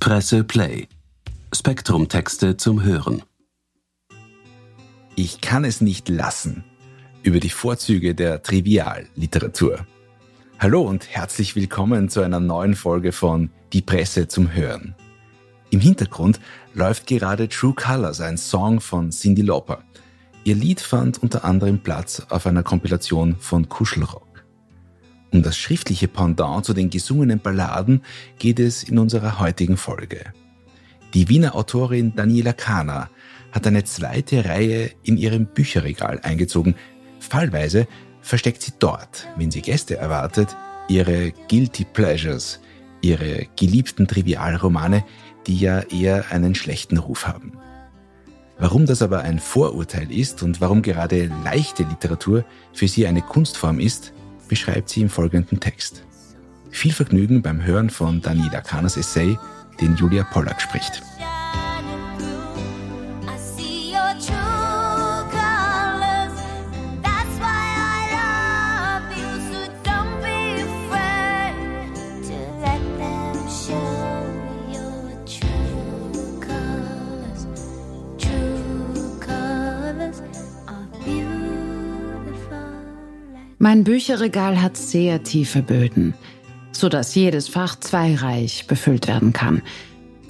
Presse Play. Spektrum-Texte zum Hören. Ich kann es nicht lassen. Über die Vorzüge der Trivialliteratur. Hallo und herzlich willkommen zu einer neuen Folge von Die Presse zum Hören. Im Hintergrund läuft gerade True Colors, ein Song von Cindy Lauper. Ihr Lied fand unter anderem Platz auf einer Kompilation von Kuschelrock. Um das schriftliche Pendant zu den gesungenen Balladen geht es in unserer heutigen Folge. Die Wiener Autorin Daniela Kahner hat eine zweite Reihe in ihrem Bücherregal eingezogen. Fallweise versteckt sie dort, wenn sie Gäste erwartet, ihre Guilty Pleasures, ihre geliebten Trivialromane, die ja eher einen schlechten Ruf haben. Warum das aber ein Vorurteil ist und warum gerade leichte Literatur für sie eine Kunstform ist, beschreibt sie im folgenden Text. Viel Vergnügen beim Hören von Daniela Kahnes Essay, den Julia Pollack spricht. Mein Bücherregal hat sehr tiefe Böden, so dass jedes Fach zweireich befüllt werden kann.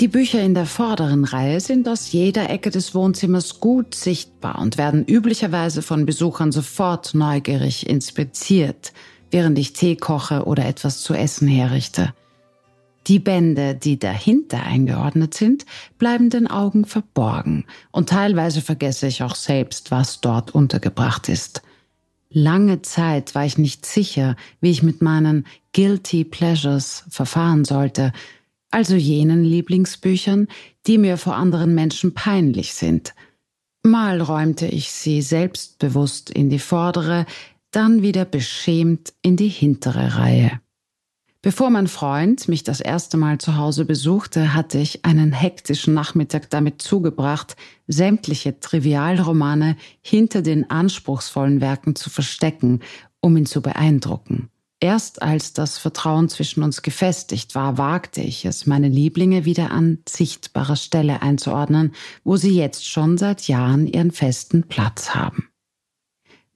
Die Bücher in der vorderen Reihe sind aus jeder Ecke des Wohnzimmers gut sichtbar und werden üblicherweise von Besuchern sofort neugierig inspiziert, während ich Tee koche oder etwas zu essen herrichte. Die Bände, die dahinter eingeordnet sind, bleiben den Augen verborgen und teilweise vergesse ich auch selbst, was dort untergebracht ist. Lange Zeit war ich nicht sicher, wie ich mit meinen Guilty Pleasures verfahren sollte, also jenen Lieblingsbüchern, die mir vor anderen Menschen peinlich sind. Mal räumte ich sie selbstbewusst in die vordere, dann wieder beschämt in die hintere Reihe. Bevor mein Freund mich das erste Mal zu Hause besuchte, hatte ich einen hektischen Nachmittag damit zugebracht, sämtliche Trivialromane hinter den anspruchsvollen Werken zu verstecken, um ihn zu beeindrucken. Erst als das Vertrauen zwischen uns gefestigt war, wagte ich es, meine Lieblinge wieder an sichtbarer Stelle einzuordnen, wo sie jetzt schon seit Jahren ihren festen Platz haben.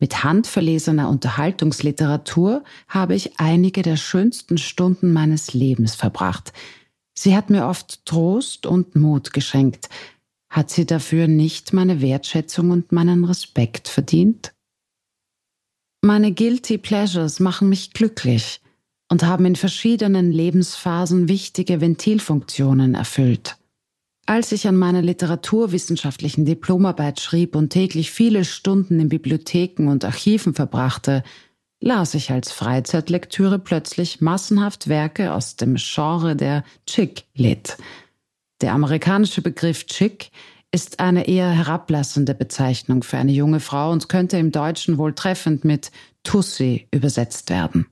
Mit handverlesener Unterhaltungsliteratur habe ich einige der schönsten Stunden meines Lebens verbracht. Sie hat mir oft Trost und Mut geschenkt. Hat sie dafür nicht meine Wertschätzung und meinen Respekt verdient? Meine Guilty Pleasures machen mich glücklich und haben in verschiedenen Lebensphasen wichtige Ventilfunktionen erfüllt. Als ich an meiner literaturwissenschaftlichen Diplomarbeit schrieb und täglich viele Stunden in Bibliotheken und Archiven verbrachte, las ich als Freizeitlektüre plötzlich massenhaft Werke aus dem Genre der Chick-Lit. Der amerikanische Begriff Chick ist eine eher herablassende Bezeichnung für eine junge Frau und könnte im Deutschen wohl treffend mit Tussi übersetzt werden.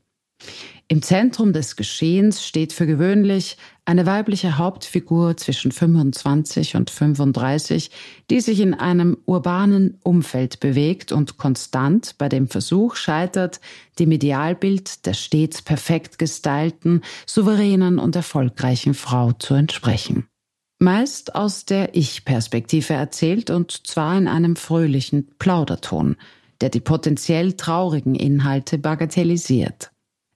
Im Zentrum des Geschehens steht für gewöhnlich eine weibliche Hauptfigur zwischen 25 und 35, die sich in einem urbanen Umfeld bewegt und konstant bei dem Versuch scheitert, dem Idealbild der stets perfekt gestylten, souveränen und erfolgreichen Frau zu entsprechen. Meist aus der Ich-Perspektive erzählt und zwar in einem fröhlichen Plauderton, der die potenziell traurigen Inhalte bagatellisiert.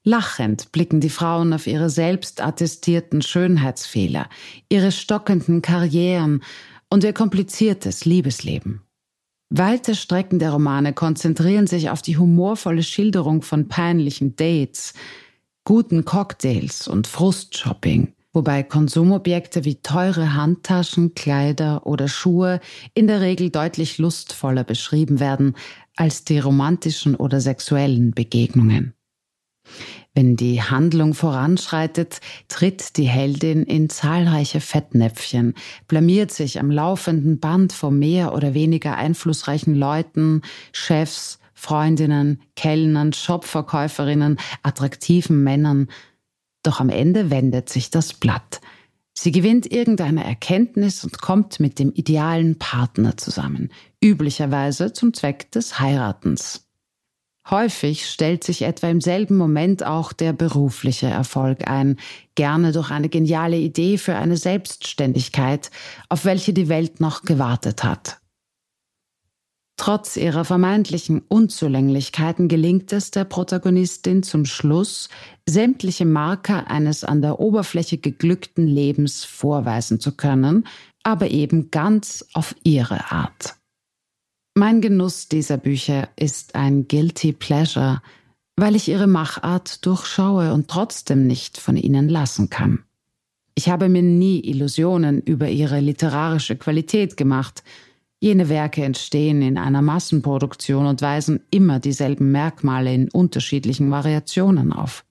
Lachend blicken die Frauen auf ihre selbst attestierten Schönheitsfehler, ihre stockenden Karrieren und ihr kompliziertes Liebesleben. Weite Strecken der Romane konzentrieren sich auf die humorvolle Schilderung von peinlichen Dates, guten Cocktails und Frustshopping, wobei Konsumobjekte wie teure Handtaschen, Kleider oder Schuhe in der Regel deutlich lustvoller beschrieben werden als die romantischen oder sexuellen Begegnungen. Wenn die Handlung voranschreitet, tritt die Heldin in zahlreiche Fettnäpfchen, blamiert sich am laufenden Band vor mehr oder weniger einflussreichen Leuten, Chefs, Freundinnen, Kellnern, Shopverkäuferinnen, attraktiven Männern. Doch am Ende wendet sich das Blatt. Sie gewinnt irgendeine Erkenntnis und kommt mit dem idealen Partner zusammen, üblicherweise zum Zweck des Heiratens. Häufig stellt sich etwa im selben Moment auch der berufliche Erfolg ein, gerne durch eine geniale Idee für eine Selbstständigkeit, auf welche die Welt noch gewartet hat. Trotz ihrer vermeintlichen Unzulänglichkeiten gelingt es der Protagonistin zum Schluss, sämtliche Marker eines an der Oberfläche geglückten Lebens vorweisen zu können, aber eben ganz auf ihre Art. Mein Genuss dieser Bücher ist ein guilty pleasure, weil ich ihre Machart durchschaue und trotzdem nicht von ihnen lassen kann. Ich habe mir nie Illusionen über ihre literarische Qualität gemacht. Jene Werke entstehen in einer Massenproduktion und weisen immer dieselben Merkmale in unterschiedlichen Variationen auf.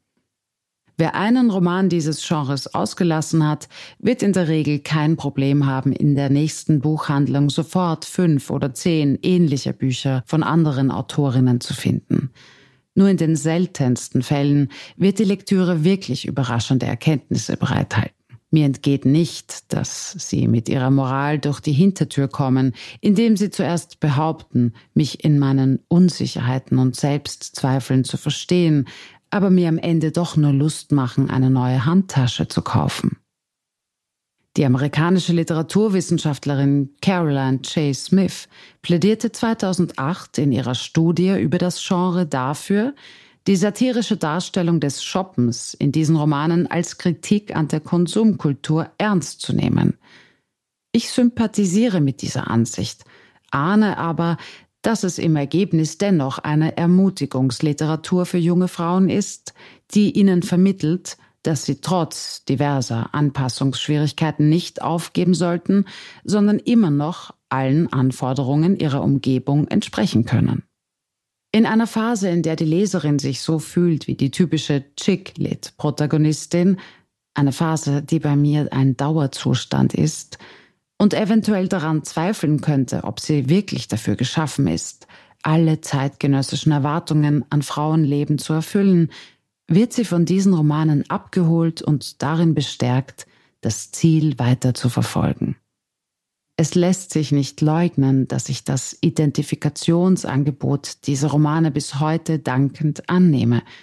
Wer einen Roman dieses Genres ausgelassen hat, wird in der Regel kein Problem haben, in der nächsten Buchhandlung sofort fünf oder zehn ähnliche Bücher von anderen Autorinnen zu finden. Nur in den seltensten Fällen wird die Lektüre wirklich überraschende Erkenntnisse bereithalten. Mir entgeht nicht, dass Sie mit Ihrer Moral durch die Hintertür kommen, indem Sie zuerst behaupten, mich in meinen Unsicherheiten und Selbstzweifeln zu verstehen, aber mir am Ende doch nur Lust machen, eine neue Handtasche zu kaufen. Die amerikanische Literaturwissenschaftlerin Caroline J. Smith plädierte 2008 in ihrer Studie über das Genre dafür, die satirische Darstellung des Shoppens in diesen Romanen als Kritik an der Konsumkultur ernst zu nehmen. Ich sympathisiere mit dieser Ansicht, ahne aber, dass es im Ergebnis dennoch eine Ermutigungsliteratur für junge Frauen ist, die ihnen vermittelt, dass sie trotz diverser Anpassungsschwierigkeiten nicht aufgeben sollten, sondern immer noch allen Anforderungen ihrer Umgebung entsprechen können. In einer Phase, in der die Leserin sich so fühlt wie die typische Chick-Lit-Protagonistin, eine Phase, die bei mir ein Dauerzustand ist, und eventuell daran zweifeln könnte, ob sie wirklich dafür geschaffen ist, alle zeitgenössischen Erwartungen an Frauenleben zu erfüllen, wird sie von diesen Romanen abgeholt und darin bestärkt, das Ziel weiter zu verfolgen. Es lässt sich nicht leugnen, dass ich das Identifikationsangebot dieser Romane bis heute dankend annehme –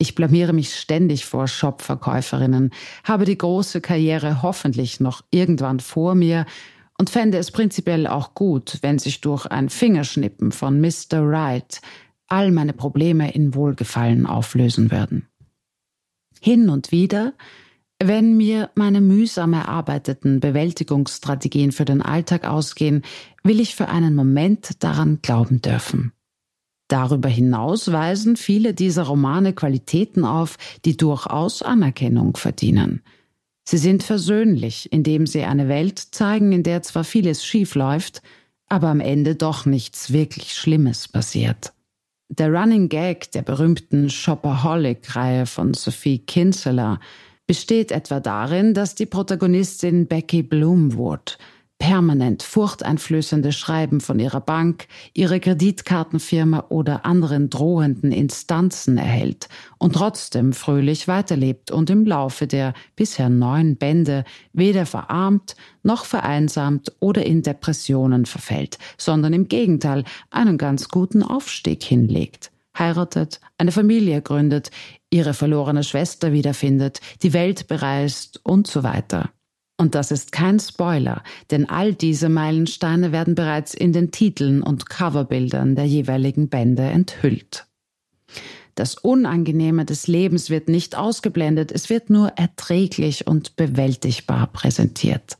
ich blamiere mich ständig vor Shopverkäuferinnen, habe die große Karriere hoffentlich noch irgendwann vor mir und fände es prinzipiell auch gut, wenn sich durch ein Fingerschnippen von Mr. Wright all meine Probleme in Wohlgefallen auflösen würden. Hin und wieder, wenn mir meine mühsam erarbeiteten Bewältigungsstrategien für den Alltag ausgehen, will ich für einen Moment daran glauben dürfen. Darüber hinaus weisen viele dieser Romane Qualitäten auf, die durchaus Anerkennung verdienen. Sie sind versöhnlich, indem sie eine Welt zeigen, in der zwar vieles schief läuft, aber am Ende doch nichts wirklich Schlimmes passiert. Der Running Gag der berühmten Shopaholic-Reihe von Sophie Kinsella besteht etwa darin, dass die Protagonistin Becky Bloomwood permanent furchteinflößende Schreiben von ihrer Bank, ihrer Kreditkartenfirma oder anderen drohenden Instanzen erhält und trotzdem fröhlich weiterlebt und im Laufe der bisher neun Bände weder verarmt noch vereinsamt oder in Depressionen verfällt, sondern im Gegenteil einen ganz guten Aufstieg hinlegt heiratet, eine Familie gründet, ihre verlorene Schwester wiederfindet, die Welt bereist und so weiter. Und das ist kein Spoiler, denn all diese Meilensteine werden bereits in den Titeln und Coverbildern der jeweiligen Bände enthüllt. Das Unangenehme des Lebens wird nicht ausgeblendet, es wird nur erträglich und bewältigbar präsentiert.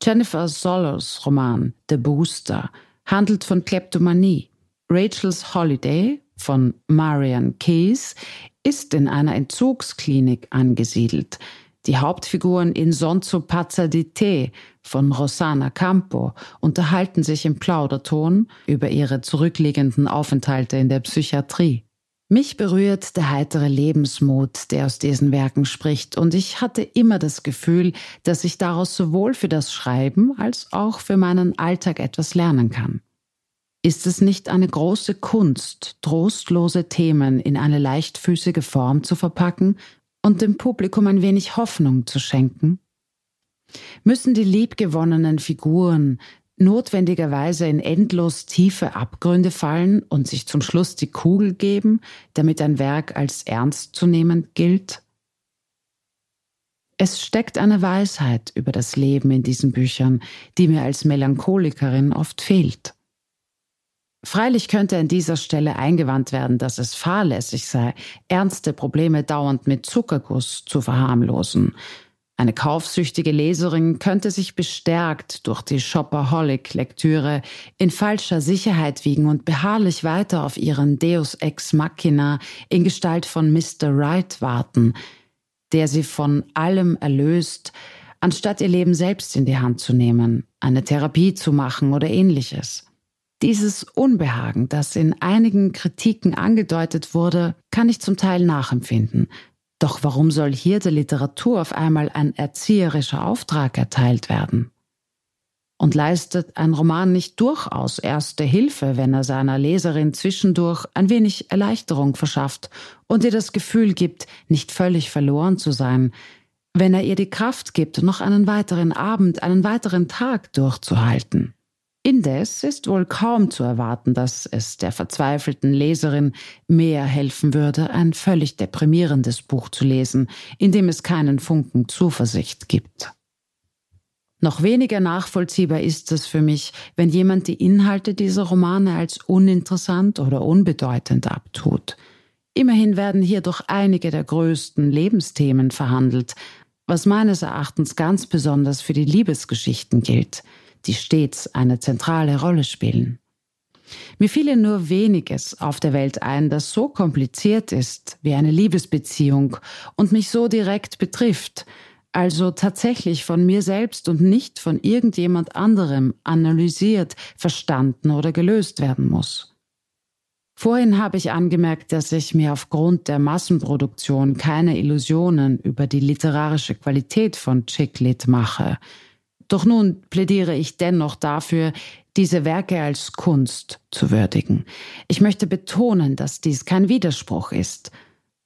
Jennifer Solos Roman The Booster handelt von Kleptomanie. Rachel's Holiday von Marian Keyes ist in einer Entzugsklinik angesiedelt. Die Hauptfiguren in Sonzo Pazza di Te von Rossana Campo unterhalten sich im Plauderton über ihre zurückliegenden Aufenthalte in der Psychiatrie. Mich berührt der heitere Lebensmut, der aus diesen Werken spricht, und ich hatte immer das Gefühl, dass ich daraus sowohl für das Schreiben als auch für meinen Alltag etwas lernen kann. Ist es nicht eine große Kunst, trostlose Themen in eine leichtfüßige Form zu verpacken und dem Publikum ein wenig Hoffnung zu schenken? Müssen die liebgewonnenen Figuren, notwendigerweise in endlos tiefe Abgründe fallen und sich zum Schluss die Kugel geben, damit ein Werk als ernstzunehmend gilt? Es steckt eine Weisheit über das Leben in diesen Büchern, die mir als Melancholikerin oft fehlt. Freilich könnte an dieser Stelle eingewandt werden, dass es fahrlässig sei, ernste Probleme dauernd mit Zuckerguss zu verharmlosen. Eine kaufsüchtige Leserin könnte sich bestärkt durch die Shopaholic-Lektüre in falscher Sicherheit wiegen und beharrlich weiter auf ihren Deus Ex Machina in Gestalt von Mr. Right warten, der sie von allem erlöst, anstatt ihr Leben selbst in die Hand zu nehmen, eine Therapie zu machen oder ähnliches. Dieses Unbehagen, das in einigen Kritiken angedeutet wurde, kann ich zum Teil nachempfinden, doch warum soll hier der Literatur auf einmal ein erzieherischer Auftrag erteilt werden? Und leistet ein Roman nicht durchaus erste Hilfe, wenn er seiner Leserin zwischendurch ein wenig Erleichterung verschafft und ihr das Gefühl gibt, nicht völlig verloren zu sein, wenn er ihr die Kraft gibt, noch einen weiteren Abend, einen weiteren Tag durchzuhalten? Indes ist wohl kaum zu erwarten, dass es der verzweifelten Leserin mehr helfen würde, ein völlig deprimierendes Buch zu lesen, in dem es keinen Funken Zuversicht gibt. Noch weniger nachvollziehbar ist es für mich, wenn jemand die Inhalte dieser Romane als uninteressant oder unbedeutend abtut. Immerhin werden hier doch einige der größten Lebensthemen verhandelt, was meines Erachtens ganz besonders für die Liebesgeschichten gilt – die stets eine zentrale Rolle spielen. Mir fiele nur weniges auf der Welt ein, das so kompliziert ist wie eine Liebesbeziehung und mich so direkt betrifft, also tatsächlich von mir selbst und nicht von irgendjemand anderem analysiert, verstanden oder gelöst werden muss. Vorhin habe ich angemerkt, dass ich mir aufgrund der Massenproduktion keine Illusionen über die literarische Qualität von Chicklit mache, doch nun plädiere ich dennoch dafür, diese Werke als Kunst zu würdigen. Ich möchte betonen, dass dies kein Widerspruch ist.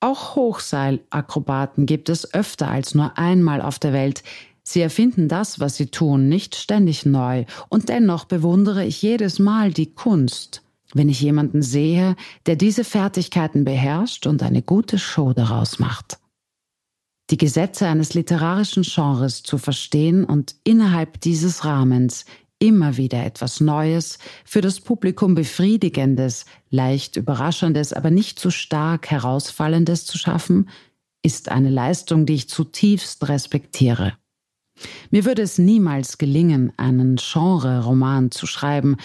Auch Hochseilakrobaten gibt es öfter als nur einmal auf der Welt. Sie erfinden das, was sie tun, nicht ständig neu, und dennoch bewundere ich jedes Mal die Kunst, wenn ich jemanden sehe, der diese Fertigkeiten beherrscht und eine gute Show daraus macht die Gesetze eines literarischen Genres zu verstehen und innerhalb dieses Rahmens immer wieder etwas Neues, für das Publikum Befriedigendes, leicht Überraschendes, aber nicht zu stark Herausfallendes zu schaffen, ist eine Leistung, die ich zutiefst respektiere. Mir würde es niemals gelingen, einen Genre-Roman zu schreiben,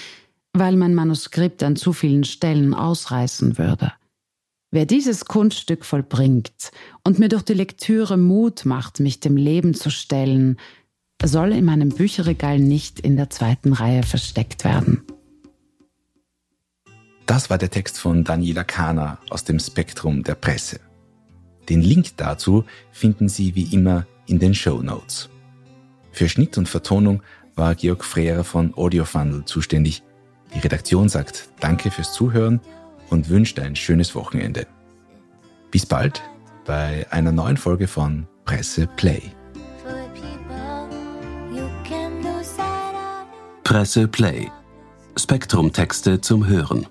weil mein Manuskript an zu vielen Stellen ausreißen würde. Wer dieses Kunststück vollbringt und mir durch die Lektüre Mut macht, mich dem Leben zu stellen, soll in meinem Bücherregal nicht in der zweiten Reihe versteckt werden. Das war der Text von Daniela Kahner aus dem Spektrum der Presse. Den Link dazu finden Sie wie immer in den Show Notes. Für Schnitt und Vertonung war Georg Frehrer von Audiofundel zuständig. Die Redaktion sagt Danke fürs Zuhören und wünscht ein schönes Wochenende. Bis bald bei einer neuen Folge von Presse Play. Presse Play. Spektrum Texte zum Hören.